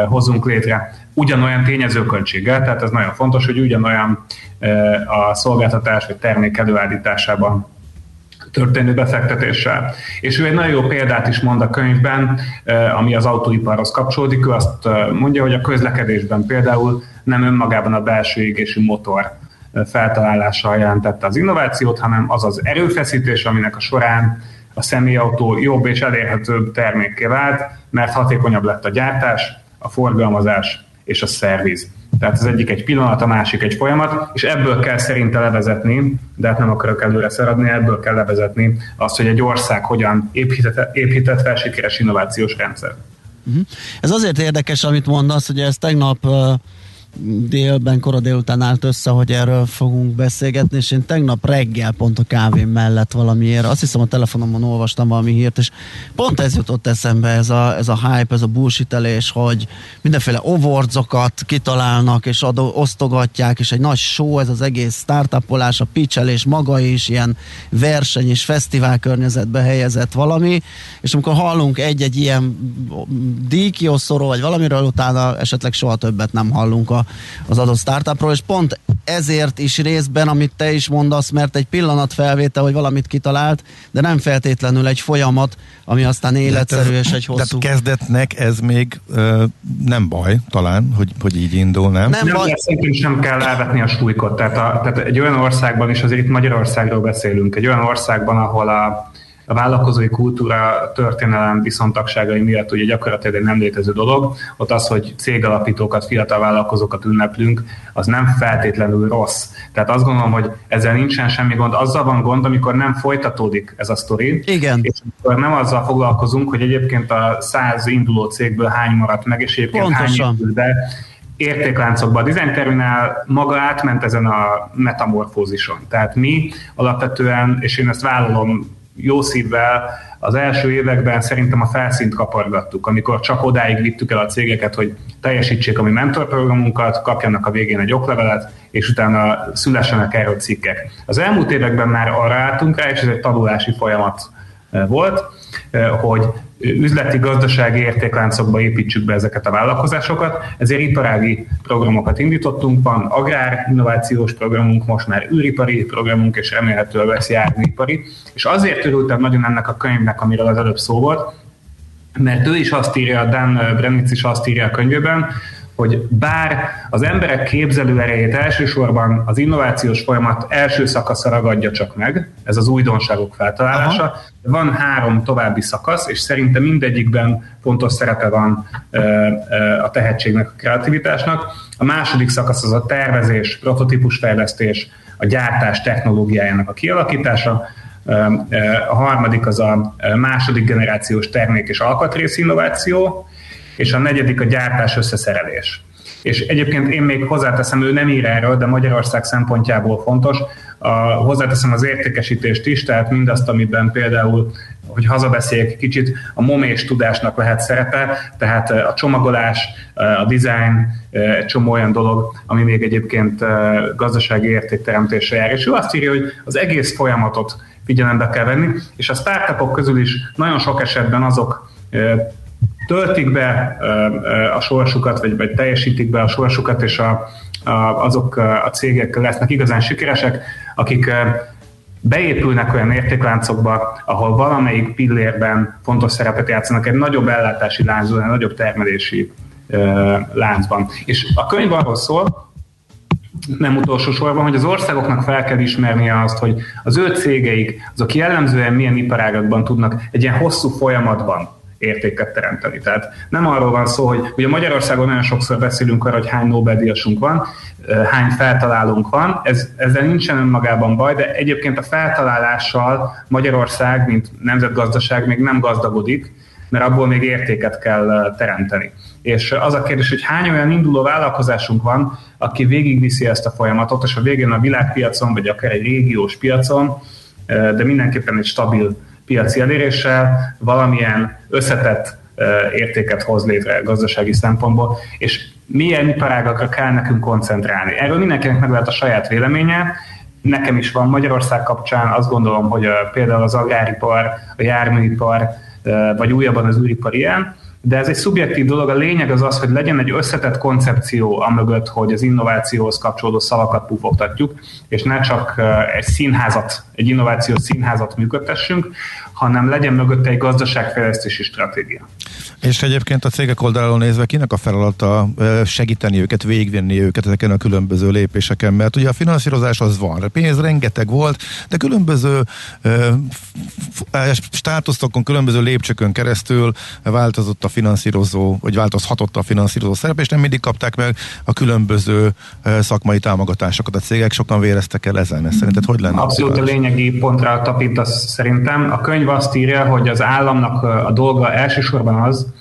hozunk létre ugyanolyan tényezőköltséggel, tehát ez nagyon fontos, hogy ugyanolyan a szolgáltatás vagy termék előállításában történő befektetéssel. És ő egy nagyon jó példát is mond a könyvben, ami az autóiparhoz kapcsolódik. Ő azt mondja, hogy a közlekedésben például nem önmagában a belső égésű motor feltalálással jelentette az innovációt, hanem az az erőfeszítés, aminek a során a személyautó jobb és elérhetőbb termékké vált, mert hatékonyabb lett a gyártás, a forgalmazás és a szerviz. Tehát az egyik egy pillanat, a másik egy folyamat, és ebből kell szerinte levezetni, de hát nem akarok előre szaradni, ebből kell levezetni azt, hogy egy ország hogyan épített, épített fel sikeres innovációs rendszer. Uh-huh. Ez azért érdekes, amit mondasz, hogy ez tegnap délben, kora délután állt össze, hogy erről fogunk beszélgetni, és én tegnap reggel pont a kávém mellett valamiért, azt hiszem a telefonomon olvastam valami hírt, és pont ez jutott eszembe, ez a, ez a hype, ez a bullshitelés, hogy mindenféle awardsokat kitalálnak, és adó, osztogatják, és egy nagy show, ez az egész startupolás, a pitchelés maga is ilyen verseny és fesztivál környezetbe helyezett valami, és amikor hallunk egy-egy ilyen díjkioszoró, vagy valamiről utána esetleg soha többet nem hallunk a az adott startupról, és pont ezért is részben, amit te is mondasz, mert egy pillanat felvétel, hogy valamit kitalált, de nem feltétlenül egy folyamat, ami aztán életszerű és egy hosszú. Tehát kezdetnek ez még uh, nem baj, talán, hogy, hogy így indul, nem? Nem, nem baj. Szerintem sem kell elvetni a súlykot. Tehát, a, tehát egy olyan országban, és azért itt Magyarországról beszélünk, egy olyan országban, ahol a a vállalkozói kultúra történelem viszontagságai miatt ugye gyakorlatilag egy nem létező dolog. Ott az, hogy cégalapítókat, fiatal vállalkozókat ünneplünk, az nem feltétlenül rossz. Tehát azt gondolom, hogy ezzel nincsen semmi gond. Azzal van gond, amikor nem folytatódik ez a sztori. Igen. És amikor nem azzal foglalkozunk, hogy egyébként a száz induló cégből hány maradt meg, és egyébként Pontosan. hány indul, de értékláncokba. A Design Terminál maga átment ezen a metamorfózison. Tehát mi alapvetően, és én ezt vállalom jó szívvel az első években szerintem a felszínt kapargattuk, amikor csak odáig vittük el a cégeket, hogy teljesítsék a mi mentorprogramunkat, kapjanak a végén egy oklevelet, és utána szülessenek erről cikkek. Az elmúlt években már arra álltunk rá, és ez egy tanulási folyamat eh, volt, eh, hogy üzleti gazdasági értékláncokba építsük be ezeket a vállalkozásokat, ezért iparági programokat indítottunk, van agrár innovációs programunk, most már űripari programunk, és remélhetőleg lesz járműipari. És azért örültem nagyon ennek a könyvnek, amiről az előbb szó volt, mert ő is azt írja, Dan Brennitz is azt írja a könyvében, hogy bár az emberek képzelő erejét elsősorban az innovációs folyamat első szakasza ragadja csak meg, ez az újdonságok feltalálása, Aha. van három további szakasz, és szerintem mindegyikben fontos szerepe van a tehetségnek, a kreativitásnak. A második szakasz az a tervezés, prototípusfejlesztés, a gyártás technológiájának a kialakítása, a harmadik az a második generációs termék és alkatrész innováció, és a negyedik a gyártás összeszerelés. És egyébként én még hozzáteszem, ő nem ír erről, de Magyarország szempontjából fontos, a, hozzáteszem az értékesítést is, tehát mindazt, amiben például, hogy hazabeszéljek kicsit, a momés tudásnak lehet szerepe, tehát a csomagolás, a design, egy csomó olyan dolog, ami még egyébként gazdasági értékteremtésre jár. És ő azt írja, hogy az egész folyamatot figyelembe kell venni, és a startupok közül is nagyon sok esetben azok töltik be a sorsukat, vagy, vagy teljesítik be a sorsukat, és a, a, azok a cégek lesznek igazán sikeresek, akik beépülnek olyan értékláncokba, ahol valamelyik pillérben fontos szerepet játszanak egy nagyobb ellátási láncban, egy nagyobb termelési láncban. És a könyv arról szól, nem utolsó sorban, hogy az országoknak fel kell ismernie azt, hogy az ő cégeik, azok jellemzően milyen iparágakban tudnak egy ilyen hosszú folyamatban értéket teremteni. Tehát nem arról van szó, hogy ugye Magyarországon nagyon sokszor beszélünk arra, hogy hány Nobel-díjasunk van, hány feltalálónk van, ez, ezzel nincsen önmagában baj, de egyébként a feltalálással Magyarország, mint nemzetgazdaság még nem gazdagodik, mert abból még értéket kell teremteni. És az a kérdés, hogy hány olyan induló vállalkozásunk van, aki végigviszi ezt a folyamatot, és a végén a világpiacon, vagy akár egy régiós piacon, de mindenképpen egy stabil piaci eléréssel valamilyen összetett értéket hoz létre gazdasági szempontból, és milyen iparágakra kell nekünk koncentrálni. Erről mindenkinek meg lehet a saját véleménye, nekem is van Magyarország kapcsán, azt gondolom, hogy például az agráripar, a járműipar, vagy újabban az űripar ilyen, de ez egy szubjektív dolog, a lényeg az az, hogy legyen egy összetett koncepció amögött, hogy az innovációhoz kapcsolódó szavakat pufogtatjuk, és ne csak egy színházat, egy innovációs színházat működtessünk, hanem legyen mögötte egy gazdaságfejlesztési stratégia. És egyébként a cégek oldalról nézve kinek a feladata segíteni őket, végigvenni őket ezeken a különböző lépéseken, mert ugye a finanszírozás az van, pénz rengeteg volt, de különböző státusztokon, különböző lépcsőkön keresztül változott a finanszírozó, vagy változhatott a finanszírozó szerep, és nem mindig kapták meg a különböző szakmai támogatásokat. A cégek sokan véreztek el ezen. Ez szerinted hogy lenne? Abszolút a lényegi pontra tapintasz szerintem. A könyv azt írja, hogy az államnak a dolga elsősorban az,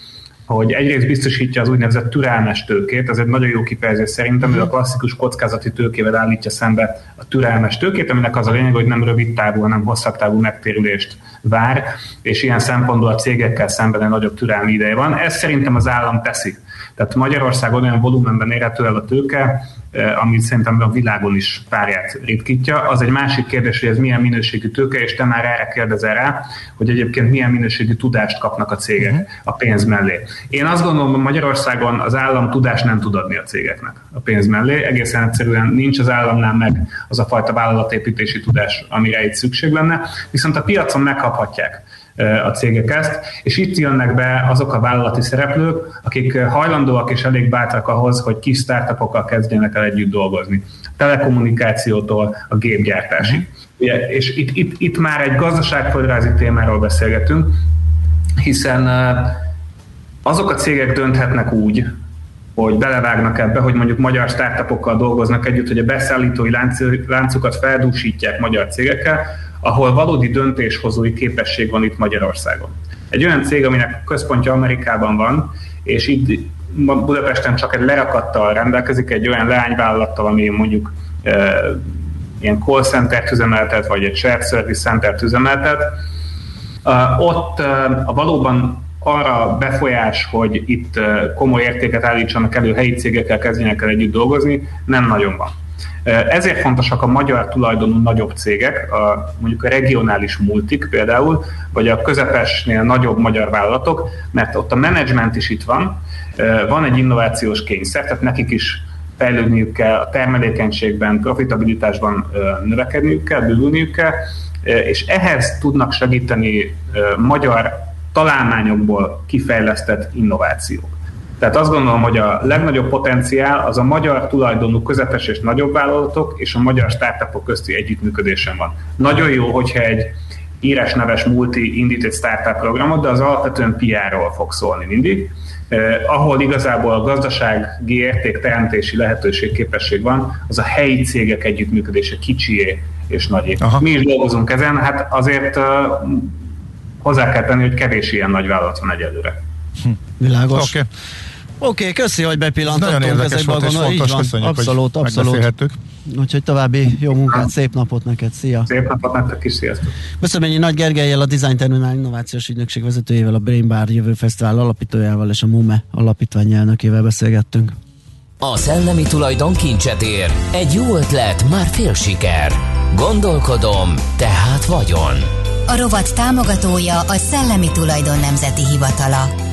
hogy egyrészt biztosítja az úgynevezett türelmes tőkét, ez egy nagyon jó kifejezés szerintem, ő a klasszikus kockázati tőkével állítja szembe a türelmes tőkét, aminek az a lényeg, hogy nem rövid távú, hanem hosszabb távú megtérülést vár, és ilyen szempontból a cégekkel szemben egy nagyobb türelmi ideje van. Ez szerintem az állam teszi. Tehát Magyarországon olyan volumenben érhető el a tőke, Eh, amit szerintem a világon is párját ritkítja. Az egy másik kérdés, hogy ez milyen minőségű tőke, és te már erre kérdezel rá, hogy egyébként milyen minőségű tudást kapnak a cégek uh-huh. a pénz mellé. Én azt gondolom, hogy Magyarországon az állam tudást nem tud adni a cégeknek a pénz mellé. Egészen egyszerűen nincs az államnál meg az a fajta vállalatépítési tudás, amire itt szükség lenne, viszont a piacon megkaphatják a cégek ezt, és itt jönnek be azok a vállalati szereplők, akik hajlandóak és elég bátrak ahhoz, hogy kis startupokkal kezdjenek el együtt dolgozni. Telekommunikációtól a gépgyártásig. Ugye, és itt, itt, itt már egy gazdaságföldrajzi témáról beszélgetünk, hiszen azok a cégek dönthetnek úgy, hogy belevágnak ebbe, hogy mondjuk magyar startupokkal dolgoznak együtt, hogy a beszállítói láncokat feldúsítják magyar cégekkel, ahol valódi döntéshozói képesség van itt Magyarországon. Egy olyan cég, aminek központja Amerikában van, és itt Budapesten csak egy lerakattal rendelkezik, egy olyan leányvállalattal, ami mondjuk e, ilyen call center üzemeltet, vagy egy shared service center üzemeltet, ott a valóban arra befolyás, hogy itt komoly értéket állítsanak elő, helyi cégekkel kezdjenek el együtt dolgozni, nem nagyon van. Ezért fontosak a magyar tulajdonú nagyobb cégek, a, mondjuk a regionális multik például, vagy a közepesnél nagyobb magyar vállalatok, mert ott a menedzsment is itt van, van egy innovációs kényszer, tehát nekik is fejlődniük kell, a termelékenységben, profitabilitásban növekedniük kell, bővülniük kell, és ehhez tudnak segíteni magyar találmányokból kifejlesztett innovációk. Tehát azt gondolom, hogy a legnagyobb potenciál az a magyar tulajdonú közepes és nagyobb vállalatok és a magyar startupok közti együttműködésen van. Nagyon jó, hogyha egy írás neves multi indít egy startup programot, de az alapvetően PR-ról fog szólni mindig, eh, ahol igazából a gazdasági érték teremtési lehetőség, képesség van, az a helyi cégek együttműködése kicsié és nagyé. Aha. Mi is dolgozunk ezen, hát azért uh, hozzá kell tenni, hogy kevés ilyen nagy vállalat van egyelőre. Hm. Világos. Okay. Oké, okay, köszi, hogy bepillantottunk Nagyon érdekes volt, és fontos, van, köszönjük, abszolút, hogy abszolút. Úgyhogy további jó munkát, szép napot neked, szia! Szép napot nektek is, sziasztok! Beszélményi Nagy Gergelyel, a Design Terminál Innovációs Ügynökség vezetőjével, a Brain Bar Jövő Fesztivál alapítójával és a MUME alapítvány elnökével beszélgettünk. A szellemi tulajdon kincset ér. Egy jó ötlet, már fél siker. Gondolkodom, tehát vagyon. A rovat támogatója a Szellemi Tulajdon Nemzeti Hivatala.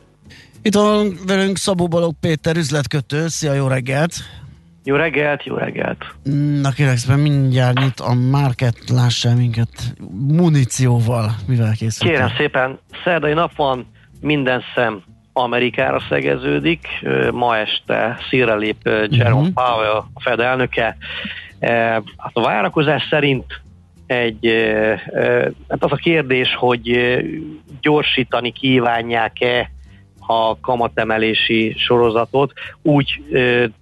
Itt van velünk Szabó Balog Péter, üzletkötő. Szia, jó reggelt! Jó reggelt, jó reggelt! Na szépen mindjárt nyit a market, lássál minket munícióval, mivel készültek. Kérem szépen, szerdai nap van, minden szem Amerikára szegeződik. Ma este szírre lép Jerome uh-huh. Powell, a Fed elnöke. Hát a várakozás szerint egy, hát az a kérdés, hogy gyorsítani kívánják-e a kamatemelési sorozatot. Úgy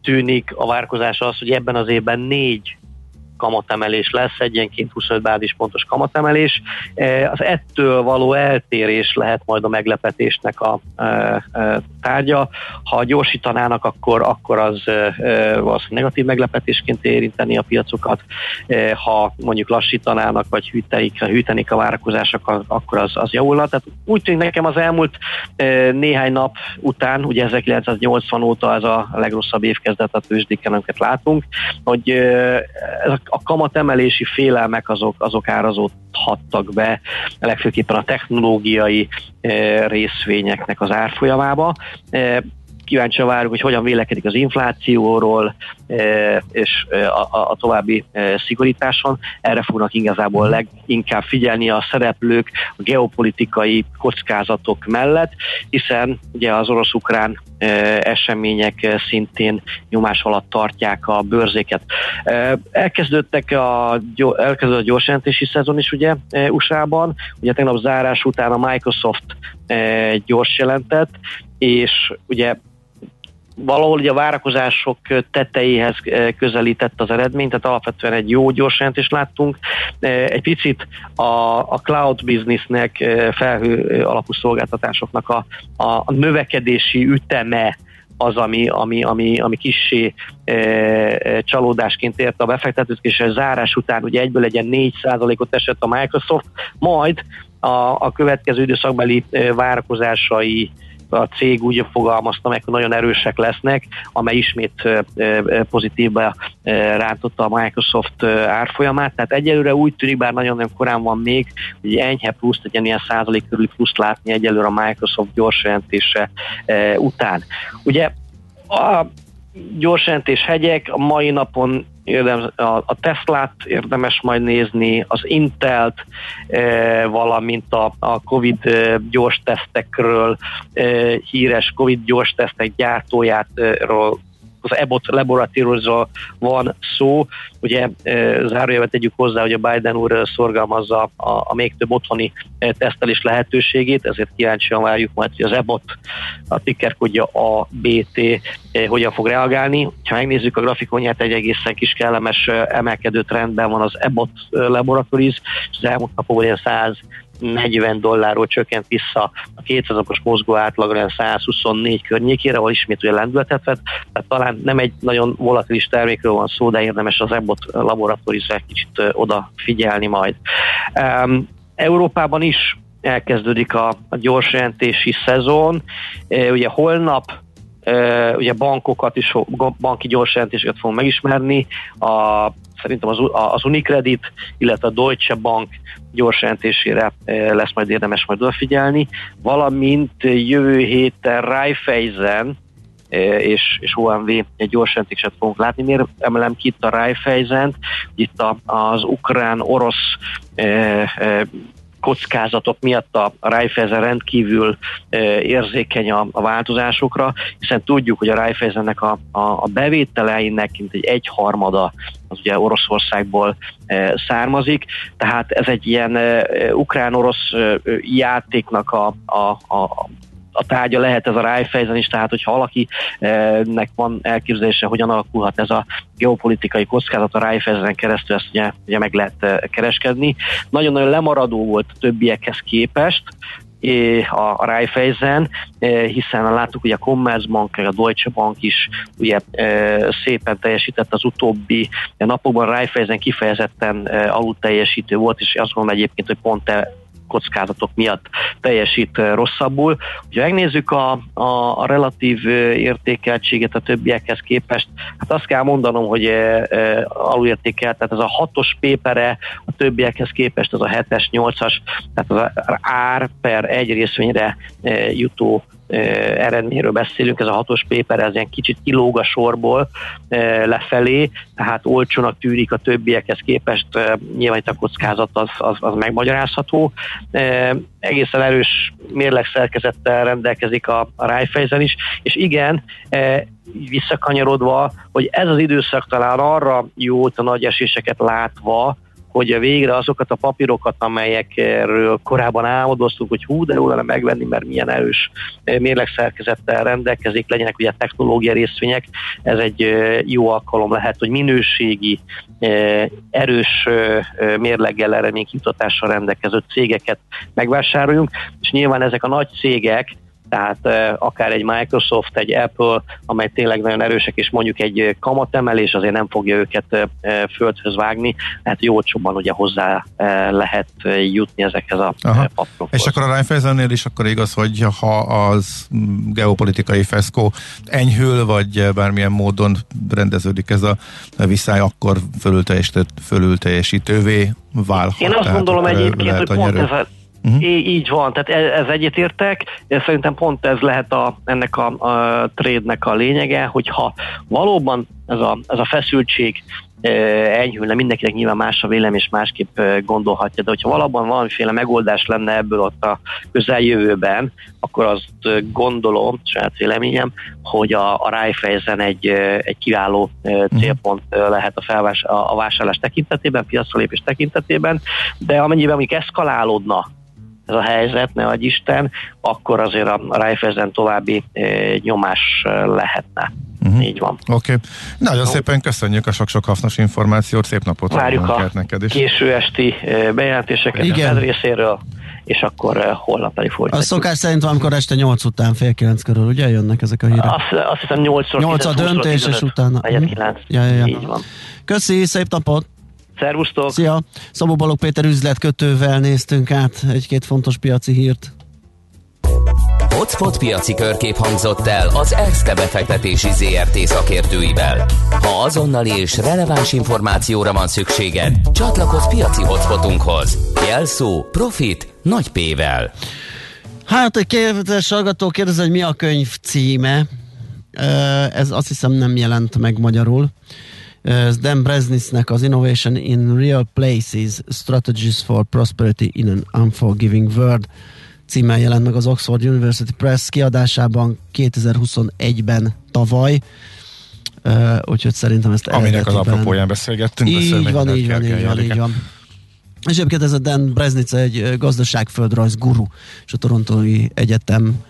tűnik a várkozás az, hogy ebben az évben négy kamatemelés lesz, egyenként 25 bázispontos kamatemelés. E, az ettől való eltérés lehet majd a meglepetésnek a e, e, tárgya. Ha gyorsítanának, akkor, akkor az valószínűleg negatív meglepetésként érinteni a piacokat. Ha mondjuk lassítanának, vagy hűtenik, hűtenik a várakozások, akkor az, az javulna. Tehát úgy tűnik nekem az elmúlt néhány nap után, ugye 1980 óta ez a legrosszabb évkezdet a tőzsdéken, amiket látunk, hogy ez a a kamatemelési félelmek azok, azok árazódhattak be, legfőképpen a technológiai e, részvényeknek az árfolyamába. E, kíváncsi várjuk, hogy hogyan vélekedik az inflációról és a, a további szigorításon. Erre fognak igazából leginkább figyelni a szereplők a geopolitikai kockázatok mellett, hiszen ugye az orosz-ukrán események szintén nyomás alatt tartják a bőrzéket. Elkezdődtek a, elkezdődött a gyorsjelentési szezon is ugye USA-ban, ugye tegnap zárás után a Microsoft gyors jelentett, és ugye valahol ugye a várakozások tetejéhez közelített az eredmény, tehát alapvetően egy jó gyors jelentést láttunk. Egy picit a, a cloud businessnek, felhő alapú szolgáltatásoknak a, a növekedési üteme az, ami, ami, ami, ami kissé e, csalódásként érte a befektetőt, és a zárás után ugye egyből legyen 4%-ot esett a Microsoft, majd a, a következő időszakbeli várakozásai a cég úgy fogalmazta meg, hogy nagyon erősek lesznek, amely ismét pozitívba rántotta a Microsoft árfolyamát. Tehát egyelőre úgy tűnik, bár nagyon-nagyon korán van még, hogy enyhe plusz, egy ilyen százalék körül plusz látni egyelőre a Microsoft gyors jelentése után. Ugye a gyors jelentés hegyek a mai napon érdemes, a, Teslát érdemes majd nézni, az Intelt, e, valamint a, a Covid e, gyors tesztekről, e, híres Covid gyors tesztek gyártójáról az EBOT laboratóriumról van szó. Ugye e, zárójelvet tegyük hozzá, hogy a Biden úr szorgalmazza a, a még több otthoni e, tesztelés lehetőségét, ezért kíváncsian várjuk majd, hogy az EBOT, a tickerkodja a BT e, hogyan fog reagálni. Ha megnézzük a grafikonját, egy egészen kis kellemes emelkedő trendben van az EBOT Laboratories, és az elmúlt napokban ilyen 100 40 dollárról csökkent vissza a 200 napos mozgó átlagra 124 környékére, ahol ismét ugye lendületet vett, tehát talán nem egy nagyon volatilis termékről van szó, de érdemes az EBOT laboratóriumra egy kicsit odafigyelni majd. Um, Európában is elkezdődik a, a gyorsjelentési szezon. E, ugye holnap e, ugye bankokat is, banki gyorsjelentéseket fogunk megismerni. A szerintem az, az Unicredit, illetve a Deutsche Bank gyors jelentésére eh, lesz majd érdemes majd odafigyelni, valamint jövő héten Raiffeisen eh, és, és OMV egy gyors jelentéset fogunk látni. Miért emelem ki itt a Raiffeisen? Itt a, az ukrán-orosz eh, kockázatok miatt a Raiffeisen rendkívül érzékeny a, a változásokra, hiszen tudjuk, hogy a Raiffeisennek a, a, a bevételeinek mint egy egyharmada az ugye Oroszországból származik, tehát ez egy ilyen ukrán-orosz játéknak a, a, a a tárgya lehet ez a Raiffeisen is, tehát hogyha valakinek van elképzelése, hogyan alakulhat ez a geopolitikai kockázat a Raiffeisen keresztül, ezt ugye, ugye meg lehet kereskedni. Nagyon-nagyon lemaradó volt a többiekhez képest, a, a Raiffeisen, hiszen láttuk, hogy a Commerzbank, a Deutsche Bank is ugye szépen teljesített az utóbbi napokban. Raiffeisen kifejezetten alul teljesítő volt, és azt gondolom egyébként, hogy pont kockázatok miatt teljesít rosszabbul. Ha megnézzük a, a, a relatív értékeltséget a többiekhez képest, hát azt kell mondanom, hogy e, e, alulértékelt, tehát ez a hatos pépere a többiekhez képest, az a 7-es, 8-as, tehát az ár per egy részvényre e, jutó eredményről beszélünk, ez a hatos paper, ez ilyen kicsit kilóg a sorból lefelé, tehát olcsónak tűnik a többiekhez képest, nyilván itt a kockázat az, az, az megmagyarázható. Egészen erős mérlegszerkezettel rendelkezik a, a Raiffeisen is, és igen, visszakanyarodva, hogy ez az időszak talán arra jó, a nagy eséseket látva, hogy végre azokat a papírokat, amelyekről korábban álmodoztunk, hogy hú, de jó lenne megvenni, mert milyen erős eh, mérlegszerkezettel rendelkezik, legyenek ugye technológia részvények, ez egy eh, jó alkalom lehet, hogy minőségi, eh, erős mérleggel eredménykimutatással rendelkező cégeket megvásároljunk, és nyilván ezek a nagy cégek, tehát akár egy Microsoft, egy Apple, amely tényleg nagyon erősek, és mondjuk egy kamatemelés azért nem fogja őket földhöz vágni, tehát jócsóban ugye hozzá lehet jutni ezekhez a papírokhoz. És akkor a Raiffeisennél is akkor igaz, hogy ha az geopolitikai feszkó enyhül, vagy bármilyen módon rendeződik ez a viszály, akkor fölülteljesítővé válhat. Én azt gondolom egyébként, hogy pont ez a Uh-huh. Í- így van, tehát ez, ez egyetértek, szerintem pont ez lehet a, ennek a, a trade-nek a lényege, hogyha valóban ez a, ez a feszültség enyhülne, mindenkinek nyilván más a vélem és másképp gondolhatja, de hogyha valóban valamiféle megoldás lenne ebből ott a közeljövőben, akkor azt gondolom, saját véleményem, hogy a, a Raiffeisen egy, egy kiváló célpont lehet a, felvás, a, a vásárlás tekintetében, piacra lépés tekintetében, de amennyiben mondjuk eszkalálódna ez a helyzet, ne adj Isten, akkor azért a Raiffeisen további nyomás lehetne. Uh-huh. Így van. Oké. Okay. Nagyon no. szépen köszönjük a sok-sok hasznos információt, szép napot Várjuk a neked is. késő esti bejelentéseket Igen. a részéről, és akkor holnap pedig folytatjuk. A szokás szerint valamikor este 8 után, fél 9 körül, ugye jönnek ezek a hírek? Azt, azt hiszem 8 8 a döntés, és utána. 9. Mhm. Ja, ja, ja. Így van. Köszi, szép napot! Szervusztok! Szia! Szabó Balog Péter üzletkötővel néztünk át egy-két fontos piaci hírt. Hotspot piaci körkép hangzott el az ESZTE befektetési ZRT szakértőivel. Ha azonnali és releváns információra van szükséged, csatlakozz piaci hotspotunkhoz. Jelszó Profit nagy P-vel. Hát egy kérdés hallgató kérdez, hogy mi a könyv címe. Ez azt hiszem nem jelent meg magyarul. Dan Bresnisnek az Innovation in Real Places Strategies for Prosperity in an Unforgiving World címmel jelent meg az Oxford University Press kiadásában 2021-ben tavaly. Uh, úgyhogy szerintem ezt Aminek az apropóján beszélgettünk. Így van, így van, így van, így van, így van. És egyébként ez a Dan Breznica egy gazdaságföldrajz guru, és a Torontói Egyetem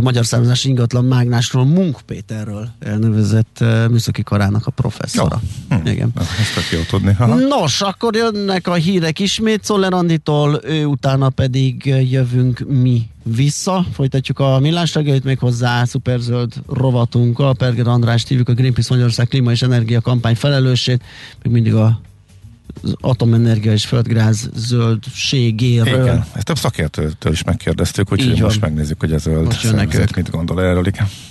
magyar származás ingatlan mágnásról, Munk Péterről elnevezett műszaki karának a professzora. Jó. Hm. Igen. Ezt tök jó tudni. Aha. Nos, akkor jönnek a hírek ismét Szoller Anditól, ő utána pedig jövünk mi vissza. Folytatjuk a millás reggelyt még hozzá szuperzöld rovatunkkal. Perger András hívjuk a Greenpeace Magyarország klíma és energia kampány felelősét, még mindig a atomenergia és földgáz zöldségéről. Igen, ezt több szakértőtől is megkérdeztük, úgyhogy most megnézzük, hogy a zöld mit gondol erről. Igen.